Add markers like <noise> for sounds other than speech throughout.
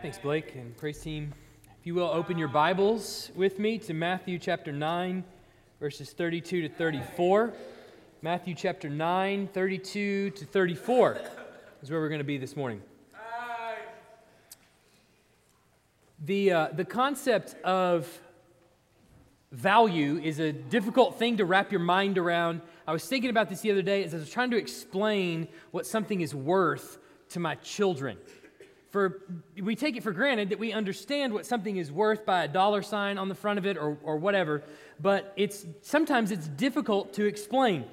Thanks, Blake and praise team. If you will, open your Bibles with me to Matthew chapter 9, verses 32 to 34. Matthew chapter 9, 32 to 34 is where we're going to be this morning. The, uh, the concept of value is a difficult thing to wrap your mind around. I was thinking about this the other day as I was trying to explain what something is worth to my children for we take it for granted that we understand what something is worth by a dollar sign on the front of it or, or whatever but it's sometimes it's difficult to explain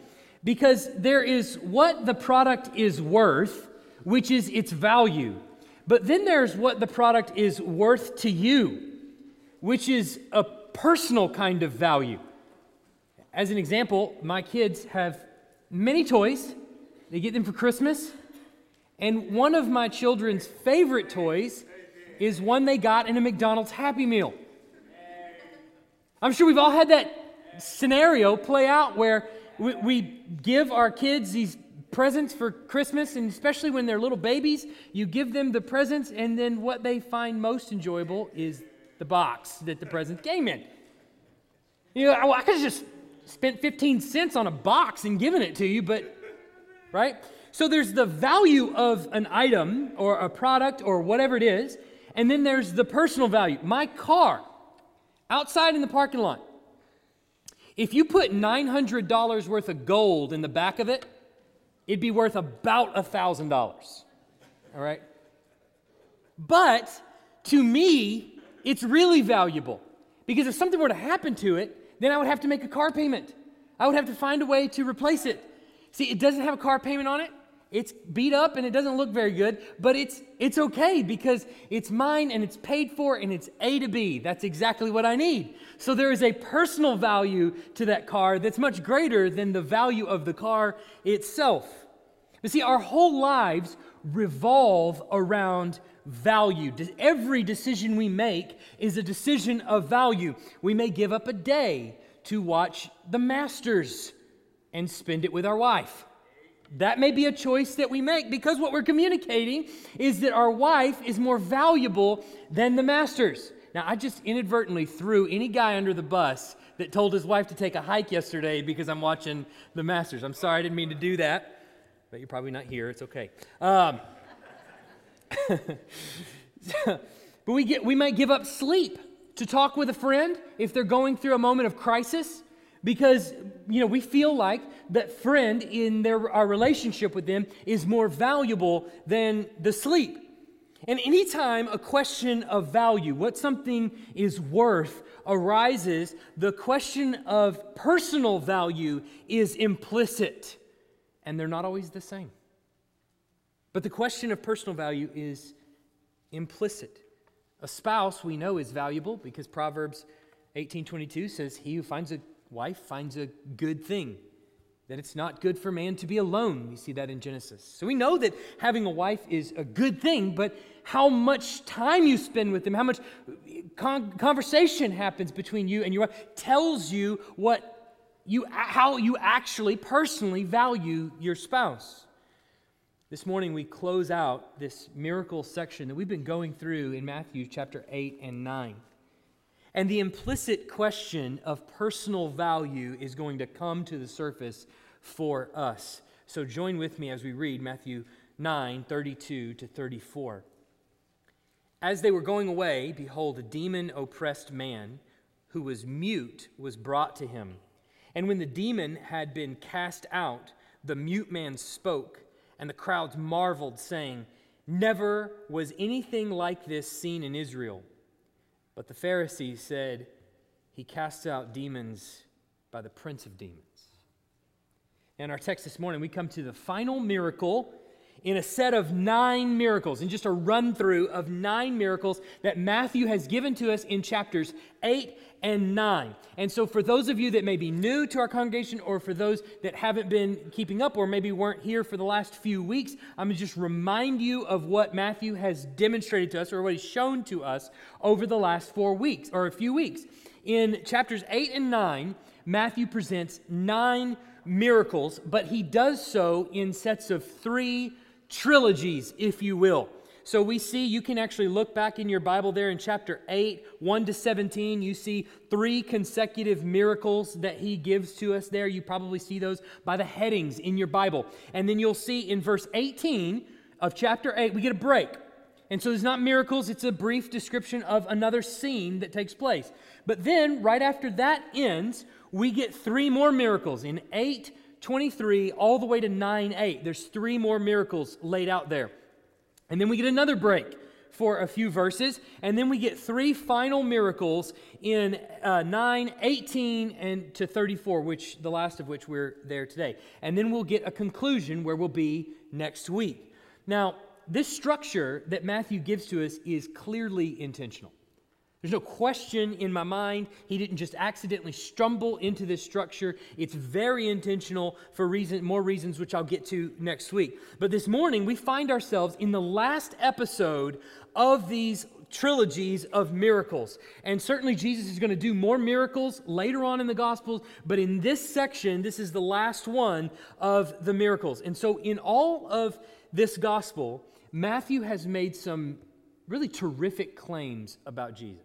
because there is what the product is worth which is its value but then there's what the product is worth to you which is a personal kind of value. As an example my kids have many toys. They get them for christmas and one of my children's favorite toys is one they got in a McDonald's Happy Meal. I'm sure we've all had that scenario play out where we, we give our kids these presents for Christmas, and especially when they're little babies, you give them the presents, and then what they find most enjoyable is the box that the present came in. You know, I could have just spent 15 cents on a box and given it to you, but, right? So there's the value of an item or a product or whatever it is, and then there's the personal value. My car, outside in the parking lot, if you put $900 worth of gold in the back of it, it'd be worth about $1,000. All right? But to me, it's really valuable because if something were to happen to it, then I would have to make a car payment. I would have to find a way to replace it. See, it doesn't have a car payment on it. It's beat up and it doesn't look very good, but it's it's okay because it's mine and it's paid for and it's A to B. That's exactly what I need. So there is a personal value to that car that's much greater than the value of the car itself. You see, our whole lives revolve around value. Every decision we make is a decision of value. We may give up a day to watch the Masters and spend it with our wife. That may be a choice that we make because what we're communicating is that our wife is more valuable than the masters. Now, I just inadvertently threw any guy under the bus that told his wife to take a hike yesterday because I'm watching the Masters. I'm sorry, I didn't mean to do that, but you're probably not here. It's okay. Um, <laughs> but we, get, we might give up sleep to talk with a friend if they're going through a moment of crisis because you know we feel like that friend in their our relationship with them is more valuable than the sleep. And anytime a question of value what something is worth arises the question of personal value is implicit. And they're not always the same. But the question of personal value is implicit. A spouse we know is valuable because proverbs 18:22 says he who finds a wife finds a good thing. That it's not good for man to be alone. We see that in Genesis. So we know that having a wife is a good thing, but how much time you spend with them, how much con- conversation happens between you and your wife tells you what you how you actually personally value your spouse. This morning we close out this miracle section that we've been going through in Matthew chapter 8 and 9. And the implicit question of personal value is going to come to the surface for us. So join with me as we read Matthew 9 32 to 34. As they were going away, behold, a demon oppressed man who was mute was brought to him. And when the demon had been cast out, the mute man spoke, and the crowds marveled, saying, Never was anything like this seen in Israel. But the Pharisees said, He casts out demons by the prince of demons. In our text this morning, we come to the final miracle in a set of nine miracles, in just a run through of nine miracles that Matthew has given to us in chapters 8 and 9. And so, for those of you that may be new to our congregation, or for those that haven't been keeping up, or maybe weren't here for the last few weeks, I'm going to just remind you of what Matthew has demonstrated to us, or what he's shown to us over the last four weeks, or a few weeks. In chapters 8 and 9, Matthew presents nine miracles, but he does so in sets of three trilogies, if you will. So we see, you can actually look back in your Bible there in chapter 8, 1 to 17. You see three consecutive miracles that he gives to us there. You probably see those by the headings in your Bible. And then you'll see in verse 18 of chapter 8, we get a break. And so it's not miracles, it's a brief description of another scene that takes place. But then, right after that ends, we get three more miracles in 8 23 all the way to 9 8. There's three more miracles laid out there. And then we get another break for a few verses. And then we get three final miracles in uh, 9, 18, and to 34, which the last of which we're there today. And then we'll get a conclusion where we'll be next week. Now, this structure that Matthew gives to us is clearly intentional. There's no question in my mind. He didn't just accidentally stumble into this structure. It's very intentional for reason, more reasons, which I'll get to next week. But this morning, we find ourselves in the last episode of these trilogies of miracles. And certainly, Jesus is going to do more miracles later on in the Gospels. But in this section, this is the last one of the miracles. And so, in all of this Gospel, Matthew has made some really terrific claims about Jesus.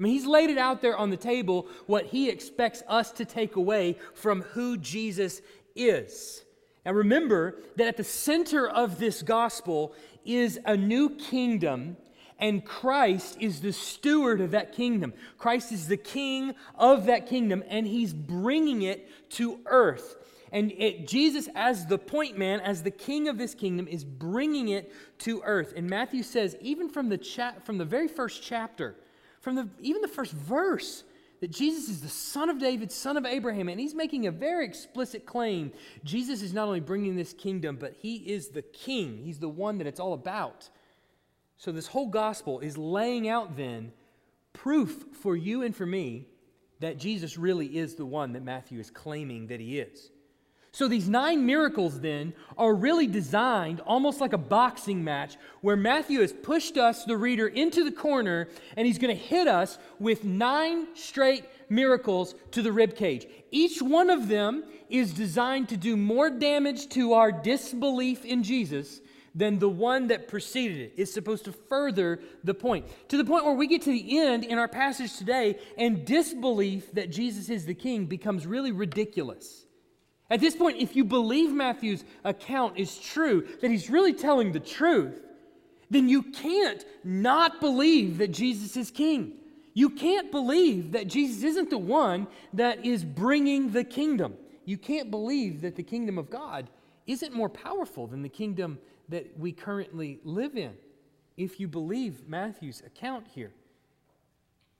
I mean, he's laid it out there on the table what he expects us to take away from who Jesus is. Now, remember that at the center of this gospel is a new kingdom, and Christ is the steward of that kingdom. Christ is the king of that kingdom, and he's bringing it to earth. And it, Jesus, as the point man, as the king of this kingdom, is bringing it to earth. And Matthew says, even from the, cha- from the very first chapter, from the, even the first verse that Jesus is the son of David, son of Abraham, and he's making a very explicit claim. Jesus is not only bringing this kingdom, but he is the king. He's the one that it's all about. So, this whole gospel is laying out then proof for you and for me that Jesus really is the one that Matthew is claiming that he is. So these nine miracles then are really designed almost like a boxing match where Matthew has pushed us, the reader, into the corner and he's going to hit us with nine straight miracles to the rib cage. Each one of them is designed to do more damage to our disbelief in Jesus than the one that preceded it. It's supposed to further the point. To the point where we get to the end in our passage today and disbelief that Jesus is the king becomes really ridiculous. At this point, if you believe Matthew's account is true, that he's really telling the truth, then you can't not believe that Jesus is king. You can't believe that Jesus isn't the one that is bringing the kingdom. You can't believe that the kingdom of God isn't more powerful than the kingdom that we currently live in if you believe Matthew's account here.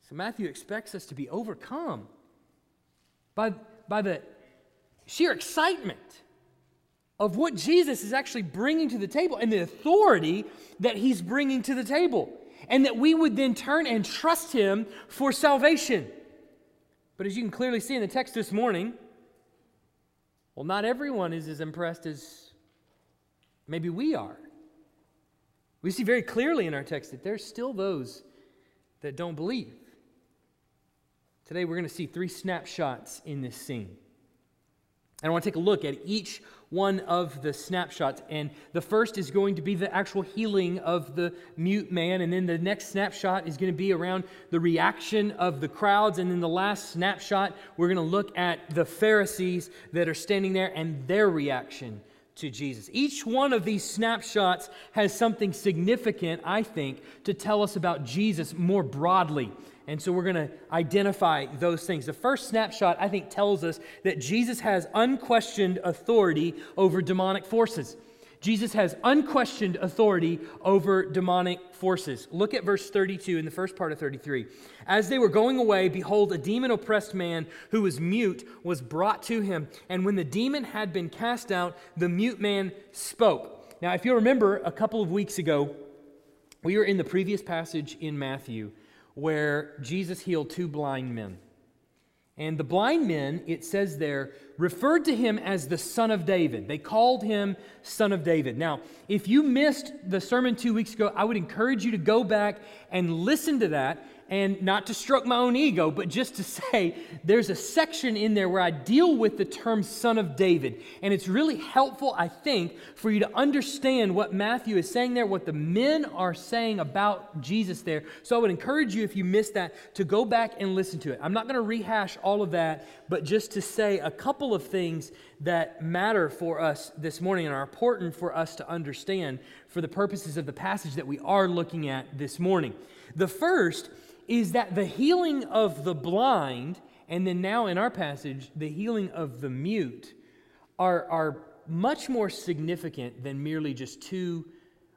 So, Matthew expects us to be overcome by, by the sheer excitement of what Jesus is actually bringing to the table and the authority that he's bringing to the table. And that we would then turn and trust him for salvation. But as you can clearly see in the text this morning, well, not everyone is as impressed as maybe we are. We see very clearly in our text that there's still those that don't believe. Today we're going to see three snapshots in this scene. And I want to take a look at each one of the snapshots. And the first is going to be the actual healing of the mute man. And then the next snapshot is going to be around the reaction of the crowds. And then the last snapshot, we're going to look at the Pharisees that are standing there and their reaction to Jesus. Each one of these snapshots has something significant, I think, to tell us about Jesus more broadly and so we're going to identify those things. The first snapshot, I think, tells us that Jesus has unquestioned authority over demonic forces. Jesus has unquestioned authority over demonic forces. Look at verse 32 in the first part of 33. As they were going away, behold, a demon oppressed man who was mute was brought to him. And when the demon had been cast out, the mute man spoke. Now, if you remember, a couple of weeks ago, we were in the previous passage in Matthew where Jesus healed two blind men. And the blind men, it says there, referred to him as the Son of David. They called him Son of David. Now, if you missed the sermon two weeks ago, I would encourage you to go back and listen to that and not to stroke my own ego, but just to say there's a section in there where I deal with the term son of David. And it's really helpful, I think, for you to understand what Matthew is saying there, what the men are saying about Jesus there. So I would encourage you, if you missed that, to go back and listen to it. I'm not going to rehash all of that, but just to say a couple of things that matter for us this morning and are important for us to understand for the purposes of the passage that we are looking at this morning. The first is that the healing of the blind, and then now in our passage, the healing of the mute, are, are much more significant than merely just two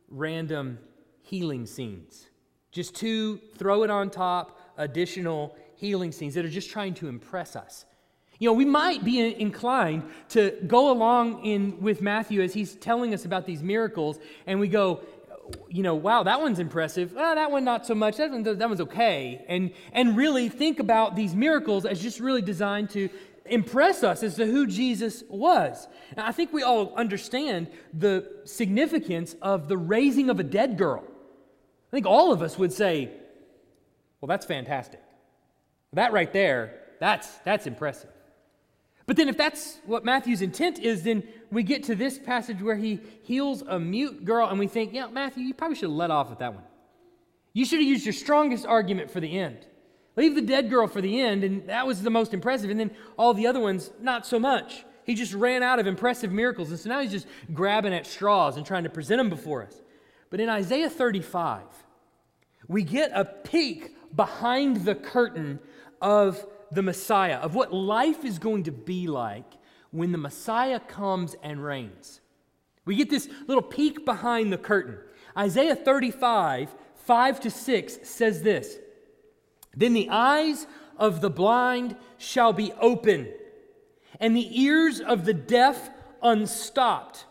random healing scenes. Just two throw it on top additional healing scenes that are just trying to impress us. You know, we might be inclined to go along in with Matthew as he's telling us about these miracles, and we go, you know, wow, that one's impressive. Oh, that one not so much. That, one, that one's okay. And, and really think about these miracles as just really designed to impress us as to who Jesus was. And I think we all understand the significance of the raising of a dead girl. I think all of us would say, well, that's fantastic. That right there, that's, that's impressive. But then, if that's what Matthew's intent is, then we get to this passage where he heals a mute girl, and we think, yeah, Matthew, you probably should have let off at that one. You should have used your strongest argument for the end. Leave the dead girl for the end, and that was the most impressive. And then all the other ones, not so much. He just ran out of impressive miracles, and so now he's just grabbing at straws and trying to present them before us. But in Isaiah 35, we get a peek behind the curtain of the Messiah, of what life is going to be like when the Messiah comes and reigns. We get this little peek behind the curtain. Isaiah 35, 5 to 6 says this Then the eyes of the blind shall be open, and the ears of the deaf unstopped.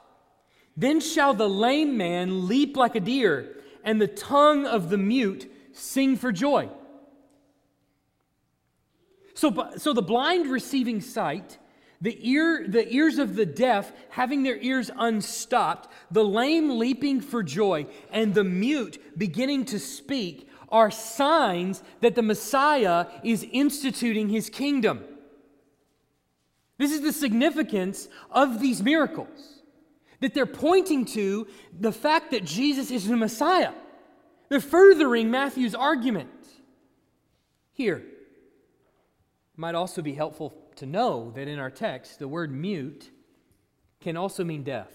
Then shall the lame man leap like a deer, and the tongue of the mute sing for joy. So, so the blind receiving sight, the, ear, the ears of the deaf having their ears unstopped, the lame leaping for joy, and the mute beginning to speak are signs that the Messiah is instituting his kingdom. This is the significance of these miracles, that they're pointing to the fact that Jesus is the Messiah. They're furthering Matthew's argument. Here, might also be helpful to know that in our text, the word mute can also mean deaf.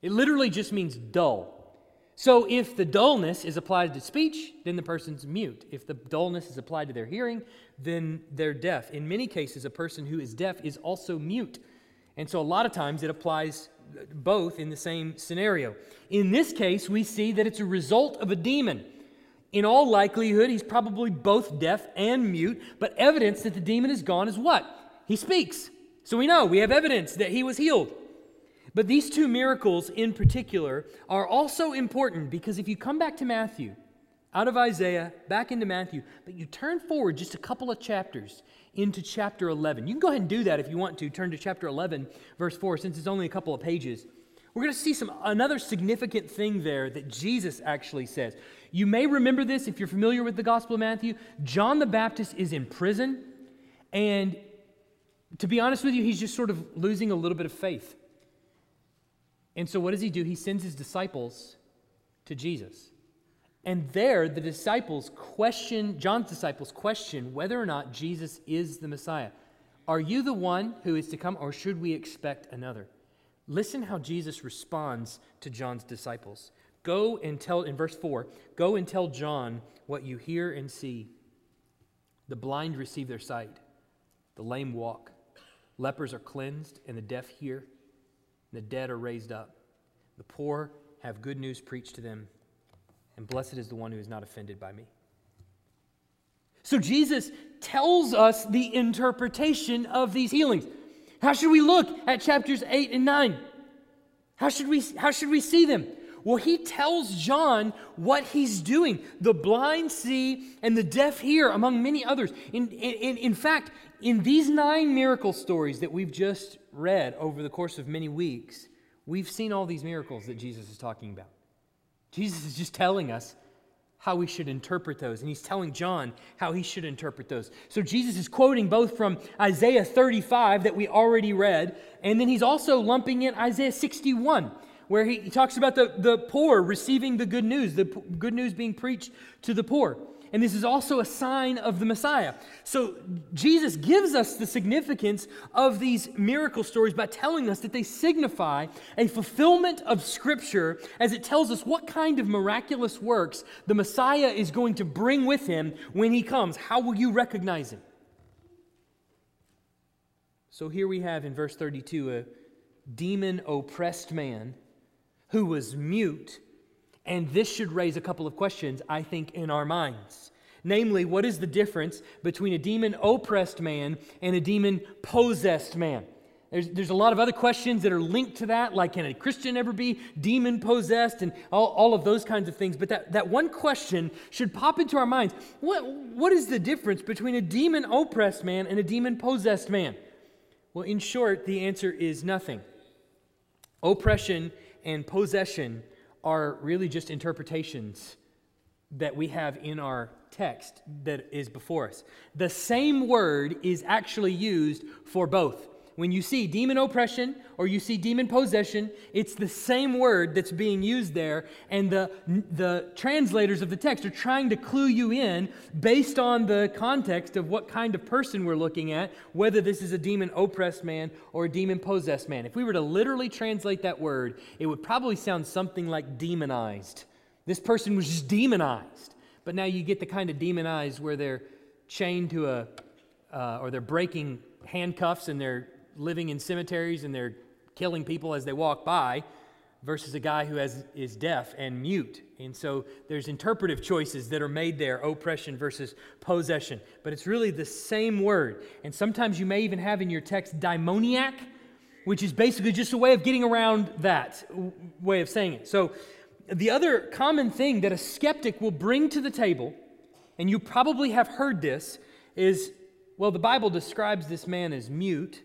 It literally just means dull. So if the dullness is applied to speech, then the person's mute. If the dullness is applied to their hearing, then they're deaf. In many cases, a person who is deaf is also mute. And so a lot of times it applies both in the same scenario. In this case, we see that it's a result of a demon. In all likelihood, he's probably both deaf and mute, but evidence that the demon is gone is what? He speaks. So we know, we have evidence that he was healed. But these two miracles in particular are also important because if you come back to Matthew, out of Isaiah, back into Matthew, but you turn forward just a couple of chapters into chapter 11. You can go ahead and do that if you want to. Turn to chapter 11, verse 4, since it's only a couple of pages. We're going to see some another significant thing there that Jesus actually says. You may remember this if you're familiar with the Gospel of Matthew. John the Baptist is in prison, and to be honest with you, he's just sort of losing a little bit of faith. And so, what does he do? He sends his disciples to Jesus. And there, the disciples question, John's disciples question whether or not Jesus is the Messiah. Are you the one who is to come, or should we expect another? Listen how Jesus responds to John's disciples. Go and tell, in verse 4, go and tell John what you hear and see. The blind receive their sight, the lame walk, lepers are cleansed, and the deaf hear, and the dead are raised up. The poor have good news preached to them, and blessed is the one who is not offended by me. So Jesus tells us the interpretation of these healings. How should we look at chapters 8 and 9? How should we, how should we see them? Well, he tells John what he's doing. The blind see and the deaf hear, among many others. In, in, in fact, in these nine miracle stories that we've just read over the course of many weeks, we've seen all these miracles that Jesus is talking about. Jesus is just telling us how we should interpret those. And he's telling John how he should interpret those. So Jesus is quoting both from Isaiah 35 that we already read, and then he's also lumping in Isaiah 61 where he, he talks about the, the poor receiving the good news, the p- good news being preached to the poor. And this is also a sign of the Messiah. So Jesus gives us the significance of these miracle stories by telling us that they signify a fulfillment of Scripture as it tells us what kind of miraculous works the Messiah is going to bring with him when he comes. How will you recognize him? So here we have in verse 32 a demon oppressed man who was mute. And this should raise a couple of questions, I think, in our minds. Namely, what is the difference between a demon oppressed man and a demon possessed man? There's, there's a lot of other questions that are linked to that, like can a Christian ever be demon possessed and all, all of those kinds of things. But that, that one question should pop into our minds. What, what is the difference between a demon oppressed man and a demon possessed man? Well, in short, the answer is nothing. Oppression and possession are really just interpretations that we have in our text that is before us. The same word is actually used for both. When you see demon oppression or you see demon possession, it's the same word that's being used there, and the, the translators of the text are trying to clue you in based on the context of what kind of person we're looking at, whether this is a demon oppressed man or a demon possessed man. If we were to literally translate that word, it would probably sound something like demonized. This person was just demonized. But now you get the kind of demonized where they're chained to a, uh, or they're breaking handcuffs and they're living in cemeteries and they're killing people as they walk by versus a guy who has, is deaf and mute. And so there's interpretive choices that are made there oppression versus possession. But it's really the same word. And sometimes you may even have in your text demoniac, which is basically just a way of getting around that way of saying it. So the other common thing that a skeptic will bring to the table, and you probably have heard this, is well, the Bible describes this man as mute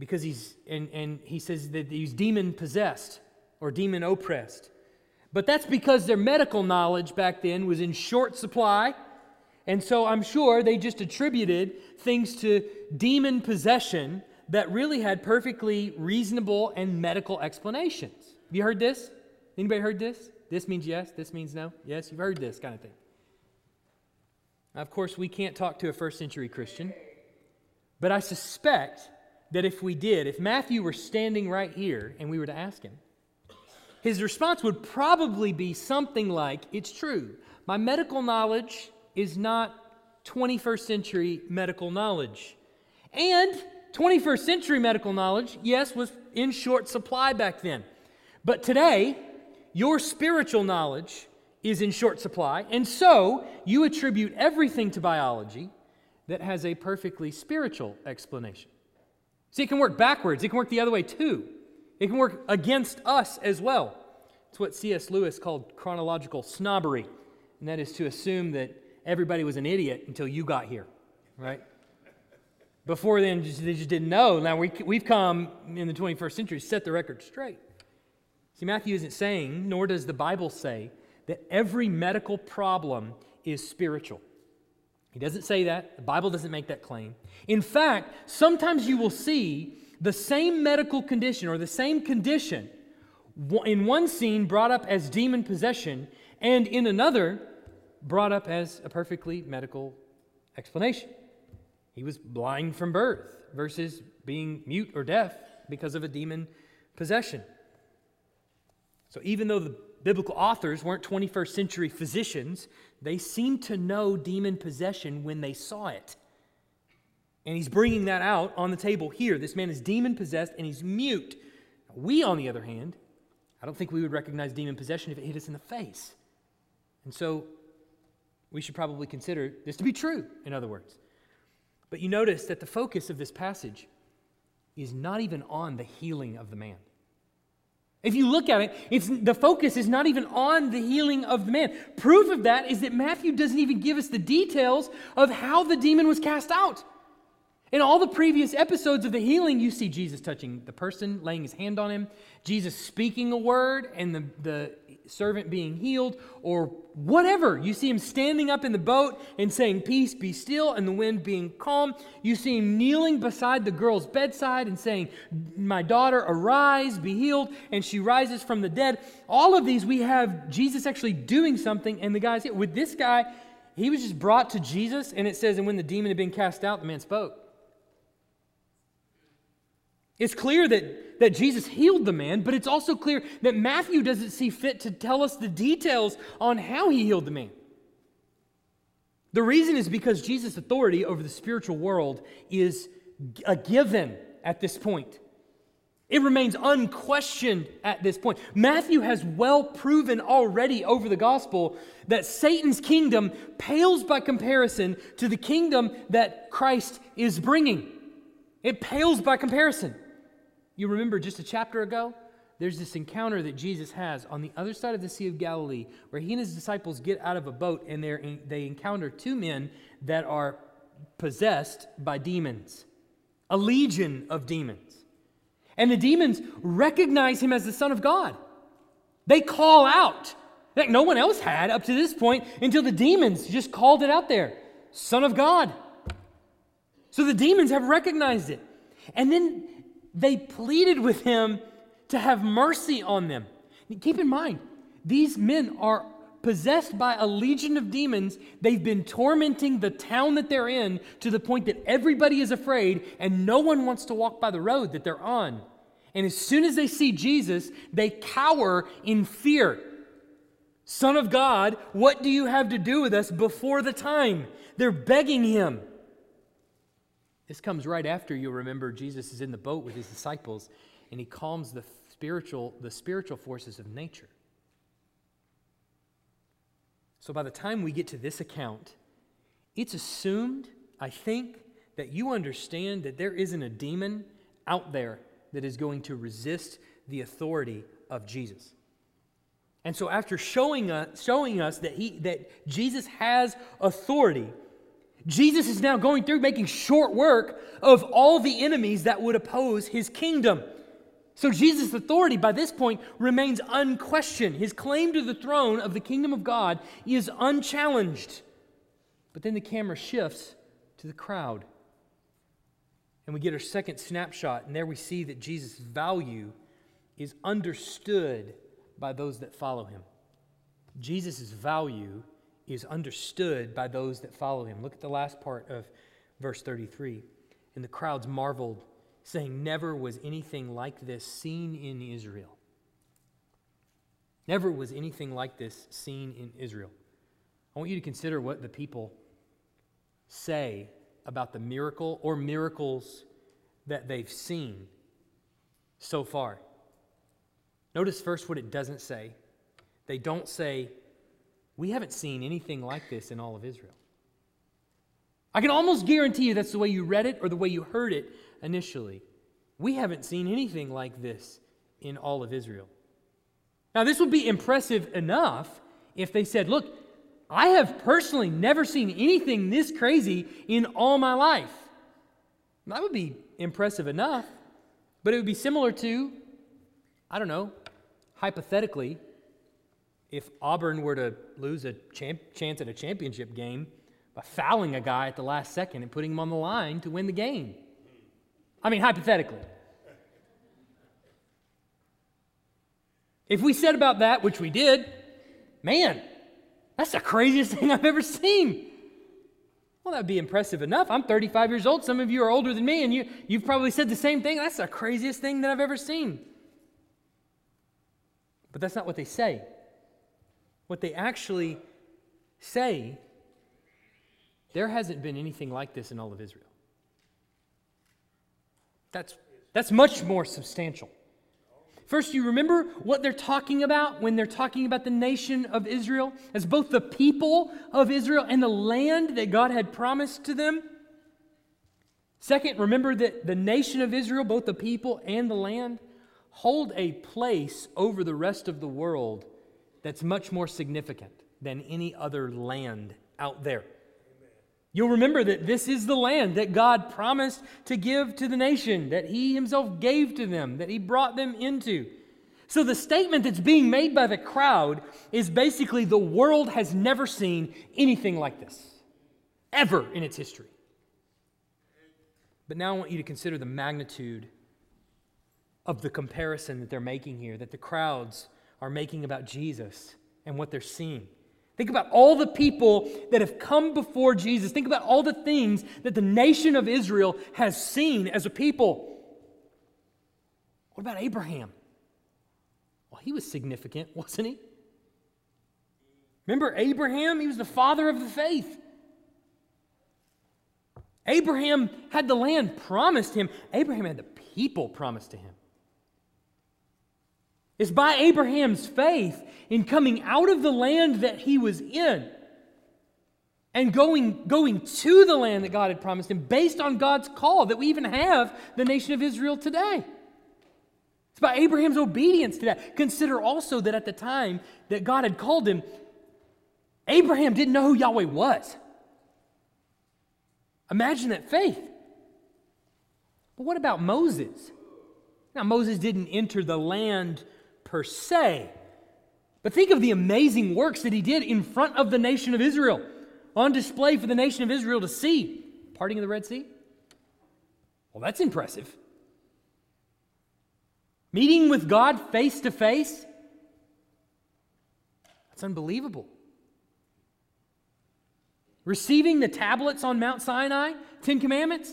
because he's, and, and he says that he's demon possessed or demon oppressed. But that's because their medical knowledge back then was in short supply. And so I'm sure they just attributed things to demon possession that really had perfectly reasonable and medical explanations. Have you heard this? Anybody heard this? This means yes, this means no. Yes, you've heard this kind of thing. Now, of course, we can't talk to a first century Christian, but I suspect that if we did, if Matthew were standing right here and we were to ask him, his response would probably be something like, It's true. My medical knowledge is not 21st century medical knowledge. And 21st century medical knowledge, yes, was in short supply back then. But today, your spiritual knowledge is in short supply, and so you attribute everything to biology that has a perfectly spiritual explanation. See, it can work backwards, it can work the other way too. It can work against us as well. It's what C.S. Lewis called chronological snobbery, and that is to assume that everybody was an idiot until you got here, right? Before then, they just didn't know. Now we, we've come in the 21st century set the record straight. See, Matthew isn't saying, nor does the Bible say, that every medical problem is spiritual. He doesn't say that. The Bible doesn't make that claim. In fact, sometimes you will see the same medical condition or the same condition in one scene brought up as demon possession and in another brought up as a perfectly medical explanation. He was blind from birth versus being mute or deaf because of a demon possession. So even though the biblical authors weren't 21st century physicians, they seemed to know demon possession when they saw it. And he's bringing that out on the table here. This man is demon possessed and he's mute. We, on the other hand, I don't think we would recognize demon possession if it hit us in the face. And so we should probably consider this to be true, in other words. But you notice that the focus of this passage is not even on the healing of the man. If you look at it, it's, the focus is not even on the healing of the man. Proof of that is that Matthew doesn't even give us the details of how the demon was cast out. In all the previous episodes of the healing, you see Jesus touching the person, laying his hand on him, Jesus speaking a word, and the, the servant being healed, or whatever. You see him standing up in the boat and saying, Peace, be still, and the wind being calm. You see him kneeling beside the girl's bedside and saying, My daughter, arise, be healed, and she rises from the dead. All of these, we have Jesus actually doing something, and the guy's here. With this guy, he was just brought to Jesus, and it says, And when the demon had been cast out, the man spoke. It's clear that, that Jesus healed the man, but it's also clear that Matthew doesn't see fit to tell us the details on how he healed the man. The reason is because Jesus' authority over the spiritual world is a given at this point. It remains unquestioned at this point. Matthew has well proven already over the gospel that Satan's kingdom pales by comparison to the kingdom that Christ is bringing. It pales by comparison. You remember just a chapter ago? There's this encounter that Jesus has on the other side of the Sea of Galilee where he and his disciples get out of a boat and they encounter two men that are possessed by demons, a legion of demons. And the demons recognize him as the Son of God. They call out. Like no one else had up to this point until the demons just called it out there Son of God. So the demons have recognized it. And then they pleaded with him to have mercy on them. Keep in mind, these men are possessed by a legion of demons. They've been tormenting the town that they're in to the point that everybody is afraid and no one wants to walk by the road that they're on. And as soon as they see Jesus, they cower in fear. Son of God, what do you have to do with us before the time? They're begging him. This comes right after you remember Jesus is in the boat with his disciples and he calms the spiritual, the spiritual forces of nature. So by the time we get to this account, it's assumed, I think, that you understand that there isn't a demon out there that is going to resist the authority of Jesus. And so after showing us, showing us that, he, that Jesus has authority, Jesus is now going through making short work of all the enemies that would oppose his kingdom. So Jesus' authority by this point remains unquestioned. His claim to the throne of the kingdom of God is unchallenged. But then the camera shifts to the crowd. And we get our second snapshot, and there we see that Jesus' value is understood by those that follow him. Jesus' value is understood by those that follow him. Look at the last part of verse 33. And the crowds marveled, saying, Never was anything like this seen in Israel. Never was anything like this seen in Israel. I want you to consider what the people say about the miracle or miracles that they've seen so far. Notice first what it doesn't say. They don't say, we haven't seen anything like this in all of Israel. I can almost guarantee you that's the way you read it or the way you heard it initially. We haven't seen anything like this in all of Israel. Now, this would be impressive enough if they said, Look, I have personally never seen anything this crazy in all my life. That would be impressive enough, but it would be similar to, I don't know, hypothetically, if Auburn were to lose a champ- chance at a championship game by fouling a guy at the last second and putting him on the line to win the game. I mean, hypothetically. If we said about that, which we did, man, that's the craziest <laughs> thing I've ever seen. Well, that'd be impressive enough. I'm 35 years old. Some of you are older than me, and you, you've probably said the same thing. That's the craziest thing that I've ever seen. But that's not what they say. What they actually say, there hasn't been anything like this in all of Israel. That's, that's much more substantial. First, you remember what they're talking about when they're talking about the nation of Israel as both the people of Israel and the land that God had promised to them? Second, remember that the nation of Israel, both the people and the land, hold a place over the rest of the world that's much more significant than any other land out there. You'll remember that this is the land that God promised to give to the nation, that He Himself gave to them, that He brought them into. So the statement that's being made by the crowd is basically the world has never seen anything like this, ever in its history. But now I want you to consider the magnitude of the comparison that they're making here, that the crowds are making about Jesus and what they're seeing. Think about all the people that have come before Jesus. Think about all the things that the nation of Israel has seen as a people. What about Abraham? Well, he was significant, <laughs> wasn't he? Remember Abraham? He was the father of the faith. Abraham had the land promised him, Abraham had the people promised to him. It's by Abraham's faith in coming out of the land that he was in and going, going to the land that God had promised him based on God's call that we even have the nation of Israel today. It's by Abraham's obedience to that. Consider also that at the time that God had called him, Abraham didn't know who Yahweh was. Imagine that faith. But what about Moses? Now, Moses didn't enter the land per se. But think of the amazing works that he did in front of the nation of Israel, on display for the nation of Israel to see. Parting of the Red Sea? Well, that's impressive. Meeting with God face to face? That's unbelievable. Receiving the tablets on Mount Sinai, Ten Commandments?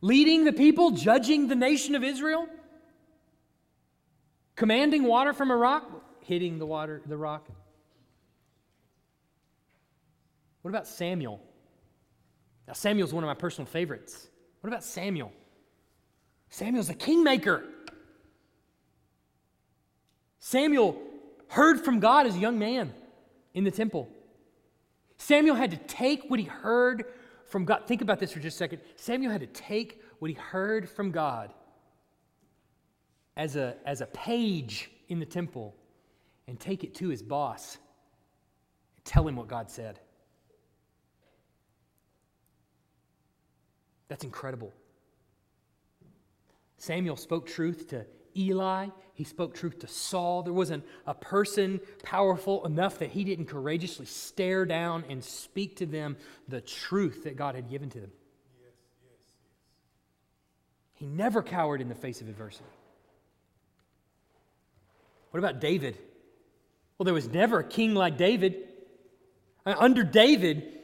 Leading the people, judging the nation of Israel? Commanding water from a rock, hitting the water, the rock. What about Samuel? Now, Samuel's one of my personal favorites. What about Samuel? Samuel's a kingmaker. Samuel heard from God as a young man in the temple. Samuel had to take what he heard from God. Think about this for just a second. Samuel had to take what he heard from God as a, as a page in the temple and take it to his boss and tell him what God said. That's incredible. Samuel spoke truth to Eli. He spoke truth to Saul. There wasn't a person powerful enough that he didn't courageously stare down and speak to them the truth that God had given to them. Yes, yes, yes. He never cowered in the face of adversity. What about David? Well, there was never a king like David. Uh, under David,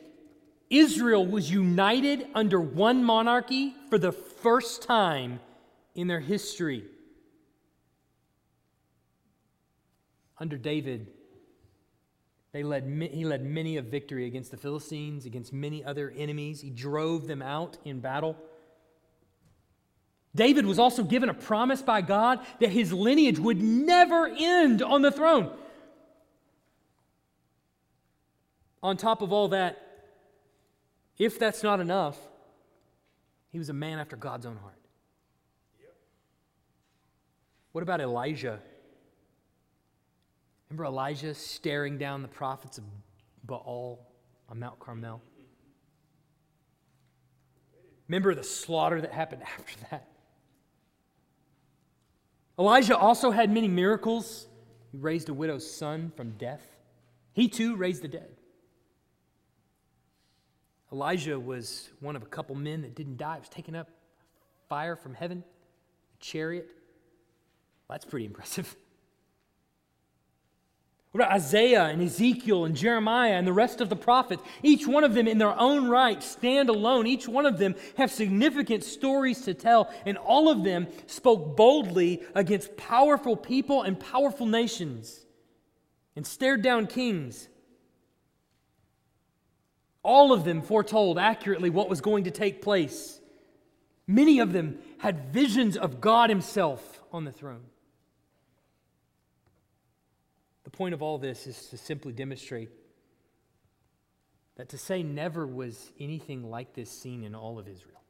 Israel was united under one monarchy for the first time in their history. Under David, they led, he led many a victory against the Philistines, against many other enemies. He drove them out in battle. David was also given a promise by God that his lineage would never end on the throne. On top of all that, if that's not enough, he was a man after God's own heart. What about Elijah? Remember Elijah staring down the prophets of Baal on Mount Carmel? Remember the slaughter that happened <laughs> after that? Elijah also had many miracles. He raised a widow's son from death. He too raised the dead. Elijah was one of a couple men that didn't die. He was taken up fire from heaven, a chariot. Well, that's pretty impressive. <laughs> What about Isaiah and Ezekiel and Jeremiah and the rest of the prophets? Each one of them, in their own right, stand alone. Each one of them have significant stories to tell, and all of them spoke boldly against powerful people and powerful nations and stared down kings. All of them foretold accurately what was going to take place. Many of them had visions of God Himself on the throne. The point of all this is to simply demonstrate that to say never was anything like this seen in all of Israel.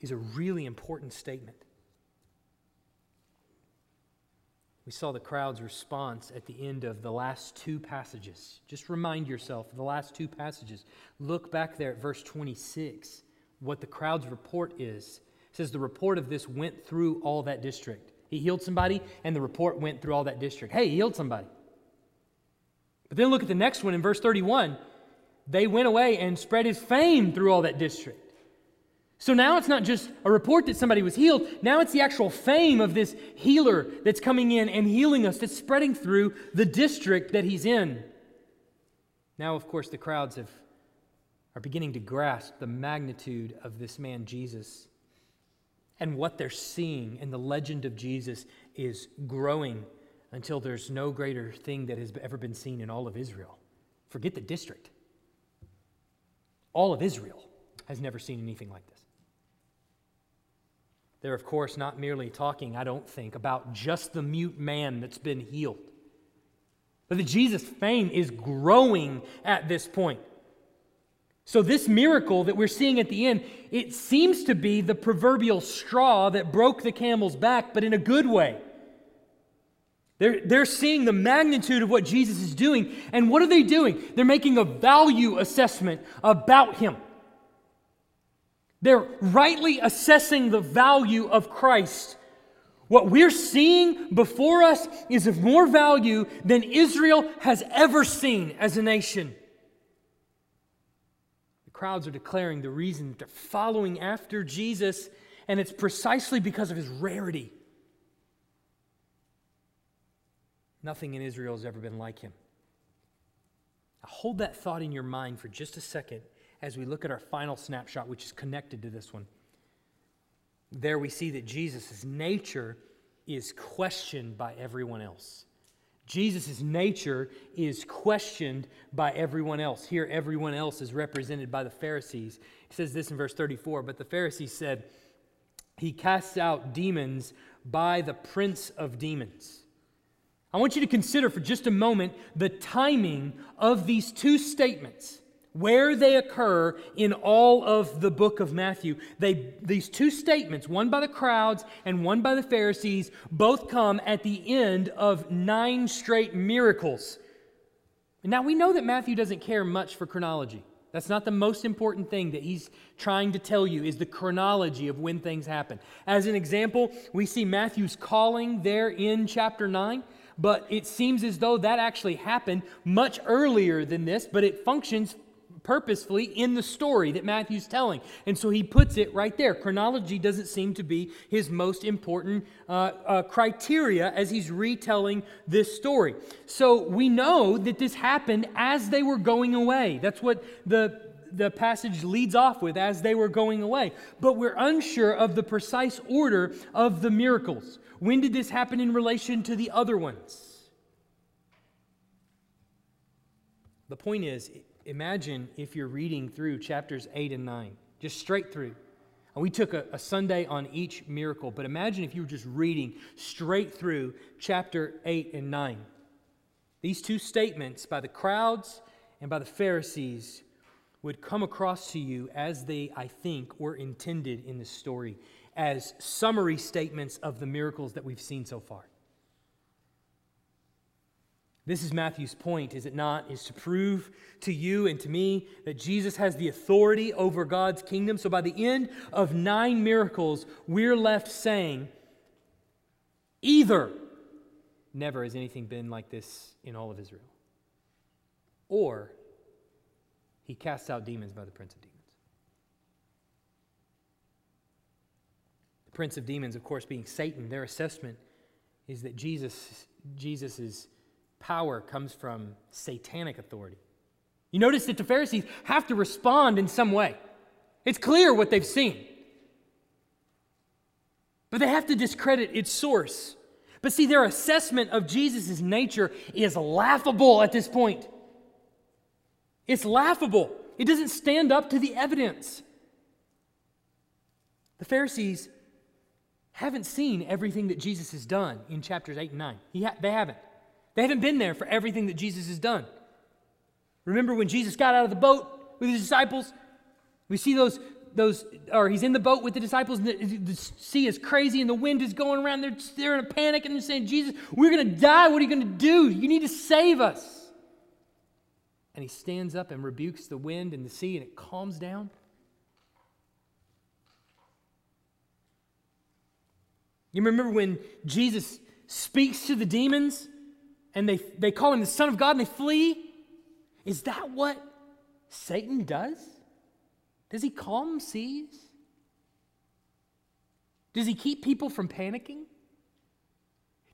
is a really important statement. We saw the crowd's response at the end of the last two passages. Just remind yourself the last two passages. Look back there at verse 26, what the crowd's report is. It says the report of this went through all that district. He healed somebody, and the report went through all that district. Hey, he healed somebody. But then look at the next one in verse 31. They went away and spread his fame through all that district. So now it's not just a report that somebody was healed. Now it's the actual fame of this healer that's coming in and healing us, that's spreading through the district that he's in. Now, of course, the crowds have, are beginning to grasp the magnitude of this man, Jesus, and what they're seeing. in the legend of Jesus is growing until there's no greater thing that has ever been seen in all of Israel. Forget the district. All of Israel has never seen anything like this. They're, of course, not merely talking, I don't think, about just the mute man that's been healed. But the Jesus fame is growing at this point. So, this miracle that we're seeing at the end, it seems to be the proverbial straw that broke the camel's back, but in a good way. They're, they're seeing the magnitude of what Jesus is doing. And what are they doing? They're making a value assessment about him. They're rightly assessing the value of Christ. What we're seeing before us is of more value than Israel has ever seen as a nation. Crowds are declaring the reason that they're following after Jesus, and it's precisely because of his rarity. Nothing in Israel has ever been like him. Now hold that thought in your mind for just a second as we look at our final snapshot, which is connected to this one. There we see that Jesus' nature is questioned by everyone else. Jesus' nature is questioned by everyone else. Here, everyone else is represented by the Pharisees. He says this in verse 34 But the Pharisees said, He casts out demons by the prince of demons. I want you to consider for just a moment the timing of these two statements where they occur in all of the book of Matthew. They, these two statements, one by the crowds and one by the Pharisees, both come at the end of nine straight miracles. Now, we know that Matthew doesn't care much for chronology. That's not the most important thing that he's trying to tell you is the chronology of when things happen. As an example, we see Matthew's calling there in chapter 9, but it seems as though that actually happened much earlier than this, but it functions purposefully in the story that Matthew's telling. And so he puts it right there. Chronology doesn't seem to be his most important uh, uh, criteria as he's retelling this story. So we know that this happened as they were going away. That's what the the passage leads off with as they were going away. But we're unsure of the precise order of the miracles. When did this happen in relation to the other ones? The point is, imagine if you're reading through chapters 8 and 9, just straight through. And we took a, a, Sunday on each miracle, but imagine if you were just reading straight through chapter 8 and 9. These two statements by the crowds and by the Pharisees would come across to you as they, I think, were intended in this story, as summary statements of the miracles that we've seen so far. This is Matthew's point, is it not? Is to prove to you and to me that Jesus has the authority over God's kingdom. So by the end of nine miracles, we're left saying, either never has anything been like this in all of Israel, or he casts out demons by the prince of demons. The prince of demons, of course, being Satan, their assessment is that Jesus, Jesus is power comes from satanic authority. You notice that the Pharisees have to respond in some way. It's clear what they've seen. But they have to discredit its source. But see, their assessment of Jesus' nature is laughable at this point. It's laughable. It doesn't stand up to the evidence. The Pharisees haven't seen everything that Jesus has done in chapters 8 and 9. Ha- they haven't. They haven't been there for everything that Jesus has done. Remember when Jesus got out of the boat with his disciples? We see those those, or he's in the boat with the disciples, and the, the sea is crazy and the wind is going around. They're, they're in a panic and they're saying, Jesus, we're going to die. What are you going to do? You need to save us. And he stands up and rebukes the wind and the sea, and it calms down. You remember when Jesus speaks to the demons and they, they call him the Son of God and they flee? Is that what Satan does? Does he calm seas? Does he keep people from panicking?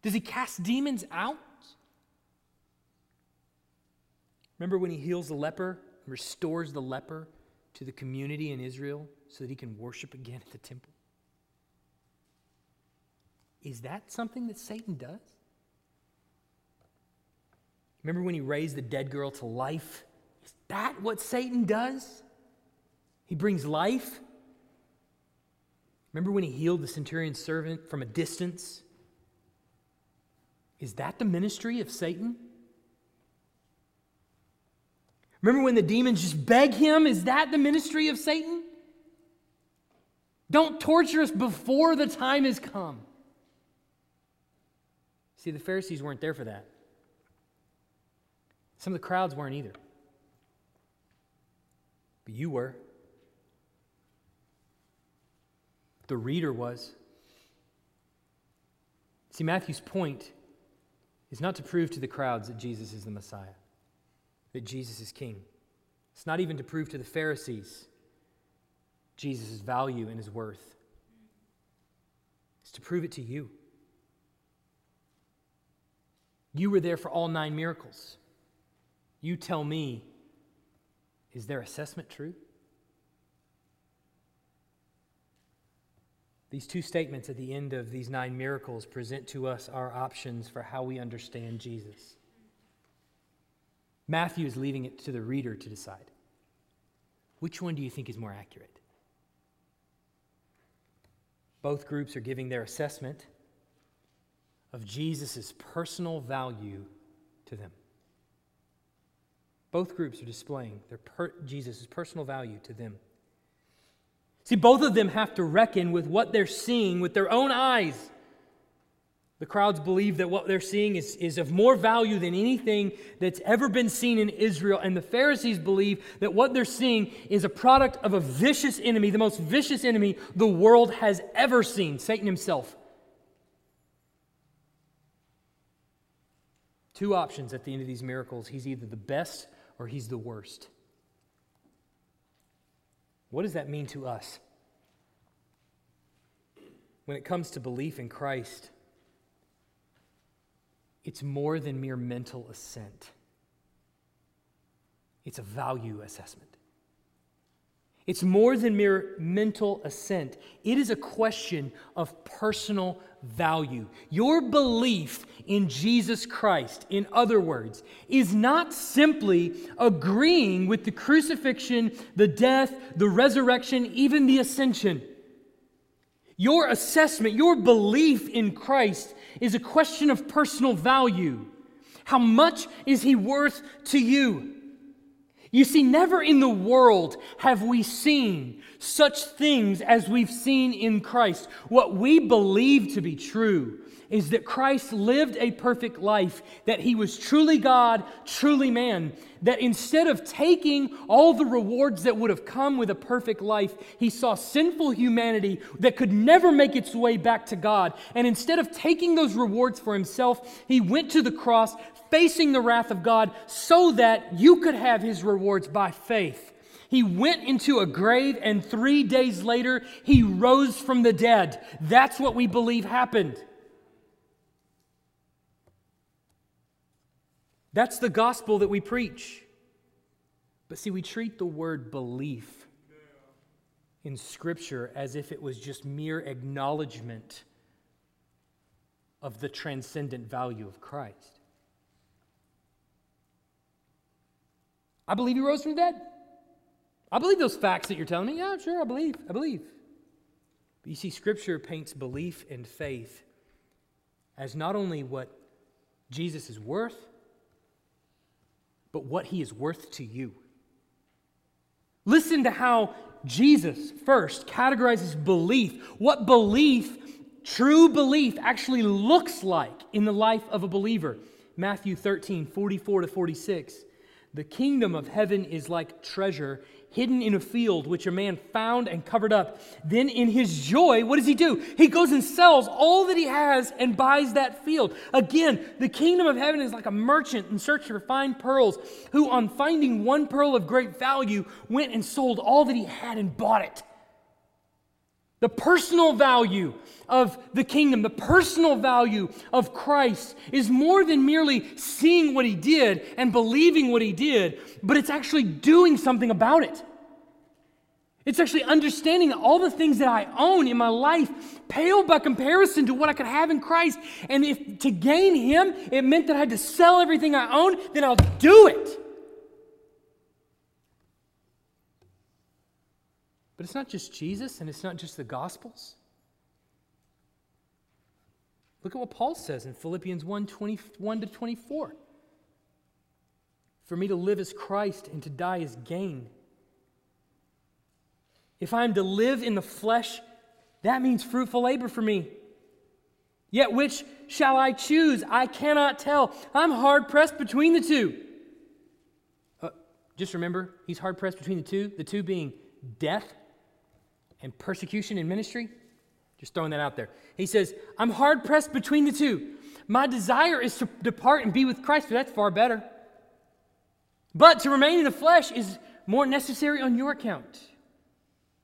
Does he cast demons out? Remember when he heals the leper, and restores the leper to the community in Israel so that he can worship again at the temple? Is that something that Satan does? Remember when he raised the dead girl to life? Is that what Satan does? He brings life. Remember when he healed the centurion's servant from a distance? Is that the ministry of Satan? Remember when the demons just beg him? Is that the ministry of Satan? Don't torture us before the time has come. See, the Pharisees weren't there for that. Some of the crowds weren't either. But you were. The reader was. See, Matthew's point is not to prove to the crowds that Jesus is the Messiah, that Jesus is king. It's not even to prove to the Pharisees Jesus' value and his worth. It's to prove it to you. You were there for all nine miracles. You tell me, is their assessment true? These two statements at the end of these nine miracles present to us our options for how we understand Jesus. Matthew is leaving it to the reader to decide. Which one do you think is more accurate? Both groups are giving their assessment of Jesus' personal value to them. Both groups are displaying their per- Jesus' personal value to them. See, both of them have to reckon with what they're seeing with their own eyes. The crowds believe that what they're seeing is, is of more value than anything that's ever been seen in Israel. And the Pharisees believe that what they're seeing is a product of a vicious enemy, the most vicious enemy the world has ever seen Satan himself. Two options at the end of these miracles he's either the best or he's the worst. What does that mean to us? When it comes to belief in Christ, it's more than mere mental assent, it's a value assessment. It's more than mere mental assent. It is a question of personal value. Your belief in Jesus Christ, in other words, is not simply agreeing with the crucifixion, the death, the resurrection, even the ascension. Your assessment, your belief in Christ is a question of personal value. How much is he worth to you? You see, never in the world have we seen such things as we've seen in Christ. What we believe to be true is that Christ lived a perfect life, that he was truly God, truly man, that instead of taking all the rewards that would have come with a perfect life, he saw sinful humanity that could never make its way back to God. And instead of taking those rewards for himself, he went to the cross, facing the wrath of God so that you could have his rewards by faith. He went into a grave, and three days later, he rose from the dead. That's what we believe happened. That's the gospel that we preach. But see, we treat the word belief in Scripture as if it was just mere acknowledgement of the transcendent value of Christ. I believe he rose from the dead. I believe those facts that you're telling me. Yeah, sure, I believe. I believe. But you see, Scripture paints belief and faith as not only what Jesus is worth, but what he is worth to you. Listen to how Jesus first categorizes belief. What belief, true belief, actually looks like in the life of a believer. Matthew 13, 44 to 46. The kingdom of heaven is like treasure hidden in a field, which a man found and covered up. Then, in his joy, what does he do? He goes and sells all that he has and buys that field. Again, the kingdom of heaven is like a merchant in search for fine pearls, who, on finding one pearl of great value, went and sold all that he had and bought it. The personal value of the kingdom, the personal value of Christ is more than merely seeing what he did and believing what he did, but it's actually doing something about it. It's actually understanding that all the things that I own in my life pale by comparison to what I could have in Christ. And if to gain him, it meant that I had to sell everything I own, then I'll do it. But it's not just Jesus and it's not just the Gospels. Look at what Paul says in Philippians 1 21 to 24. For me to live as Christ and to die as gain. If I am to live in the flesh, that means fruitful labor for me. Yet which shall I choose? I cannot tell. I'm hard pressed between the two. Uh, just remember, he's hard pressed between the two, the two being death and persecution in ministry? Just throwing that out there. He says, I'm hard pressed between the two. My desire is to depart and be with Christ, but that's far better. But to remain in the flesh is more necessary on your account.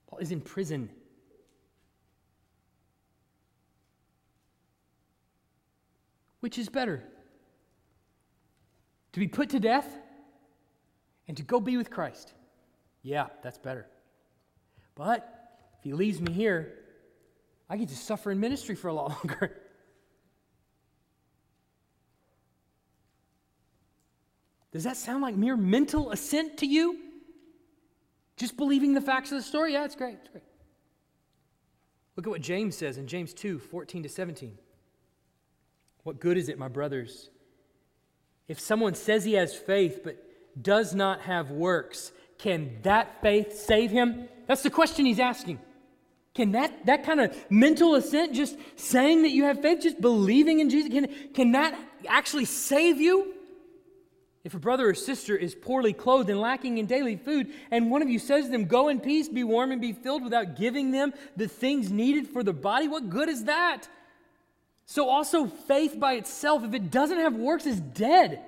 Paul is in prison. Which is better? To be put to death and to go be with Christ? Yeah, that's better. But he leaves me here, I get to suffer in ministry for a lot <laughs> longer. Does that sound like mere mental assent to you? Just believing the facts of the story? Yeah, it's great. It's great. Look at what James says in James 2 14 to 17. What good is it, my brothers, if someone says he has faith but does not have works? Can that faith save him? That's the question he's asking. Can that, that kind of mental assent, just saying that you have faith, just believing in Jesus, can, can that actually save you? If a brother or sister is poorly clothed and lacking in daily food, and one of you says to them, Go in peace, be warm, and be filled without giving them the things needed for the body, what good is that? So, also, faith by itself, if it doesn't have works, is dead.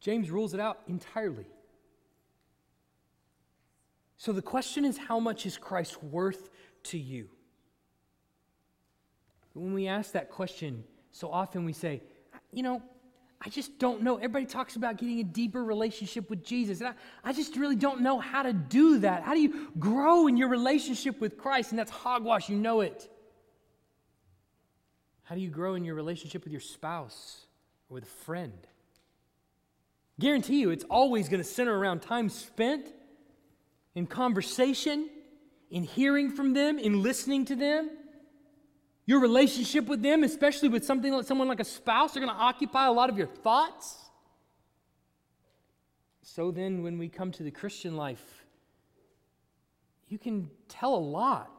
James rules it out entirely. So the question is how much is Christ worth to you? When we ask that question, so often we say, you know, I just don't know. Everybody talks about getting a deeper relationship with Jesus. And I, I just really don't know how to do that. How do you grow in your relationship with Christ? And that's hogwash, you know it. How do you grow in your relationship with your spouse or with a friend? Guarantee you, it's always going to center around time spent in conversation, in hearing from them, in listening to them. Your relationship with them, especially with something like someone like a spouse, are going to occupy a lot of your thoughts. So then, when we come to the Christian life, you can tell a lot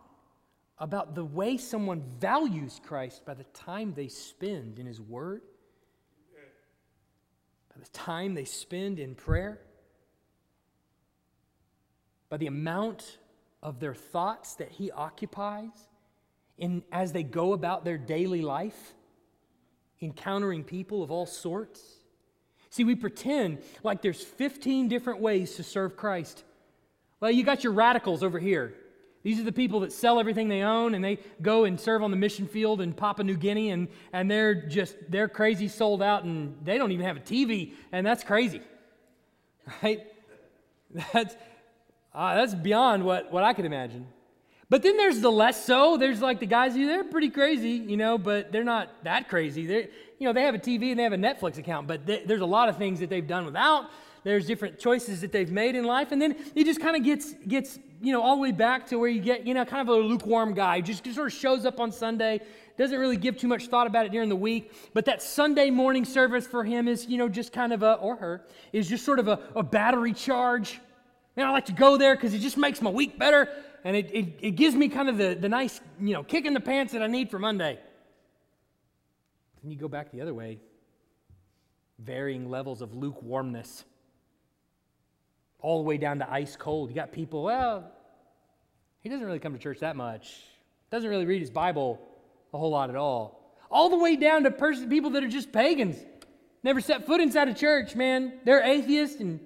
about the way someone values Christ by the time they spend in His Word, by the time they spend in prayer by the amount of their thoughts that He occupies in, as they go about their daily life, encountering people of all sorts. See, we pretend like there's 15 different ways to serve Christ. Well, you got your radicals over here. These are the people that sell everything they own and they go and serve on the mission field in Papua New Guinea and, and they're just, they're crazy sold out and they don't even have a TV and that's crazy. <laughs> Right? That's, uh, that's beyond what, what I could imagine. But then there's the less so. There's like the guys who they're pretty crazy, you know, but they're not that crazy. They, you know, they have a TV and they have a Netflix account, but they, there's a lot of things that they've done without. There's different choices that they've made in life, and then it just kind of gets gets you know, all the way back to where you get, you know, kind of a lukewarm guy, just, just sort of shows up on Sunday, doesn't really give too much thought about it during the week, but that Sunday morning service for him is, you know, just kind of a, or her, is just sort of a, a battery charge. And I like to go there because it just makes my week better and it, it, it gives me kind of the, the nice, you know, kick in the pants that I need for Monday. Then you go back the other way, varying levels of lukewarmness, all the way down to ice cold. You got people, well, he doesn't really come to church that much, doesn't really read his Bible a whole lot at all. All the way down to person, people that are just pagans, never set foot inside a church, man. They're atheists and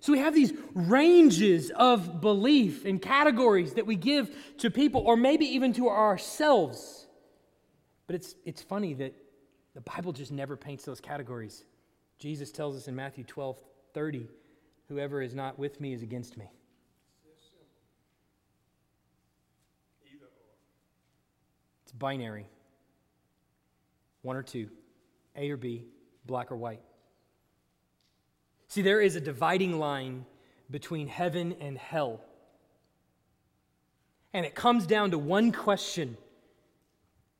so we have these ranges of belief and categories that we give to people, or maybe even to ourselves. But it's, it's funny that the Bible just never paints those categories. Jesus tells us in Matthew 12 30, whoever is not with me is against me. It's binary one or two, A or B, black or white. See, there is a dividing line between heaven and hell. And it comes down to one question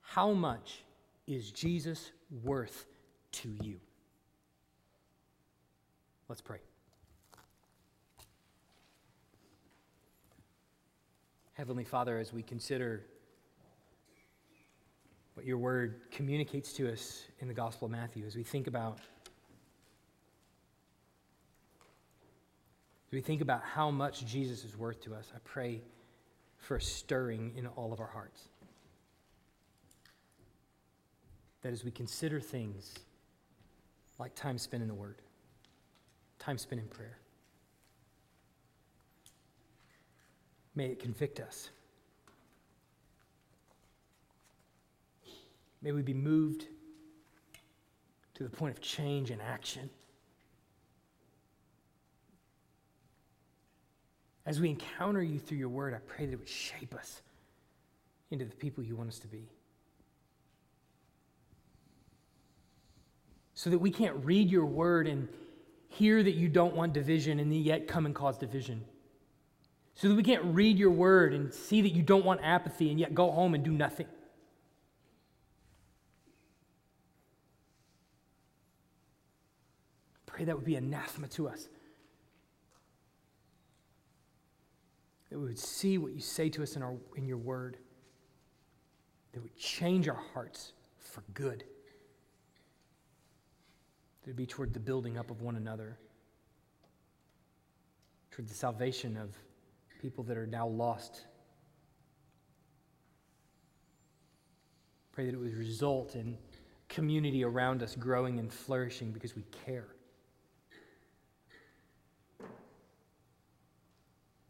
How much is Jesus worth to you? Let's pray. Heavenly Father, as we consider what your word communicates to us in the Gospel of Matthew, as we think about As we think about how much Jesus is worth to us, I pray for a stirring in all of our hearts. That as we consider things like time spent in the Word, time spent in prayer, may it convict us. May we be moved to the point of change and action. As we encounter you through your word, I pray that it would shape us into the people you want us to be. So that we can't read your word and hear that you don't want division and yet come and cause division. So that we can't read your word and see that you don't want apathy and yet go home and do nothing. Pray that would be anathema to us. That we would see what you say to us in, our, in your word, that would change our hearts for good, that would be toward the building up of one another, toward the salvation of people that are now lost. Pray that it would result in community around us growing and flourishing because we care.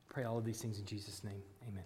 Pray all of these things in Jesus' name. Amen.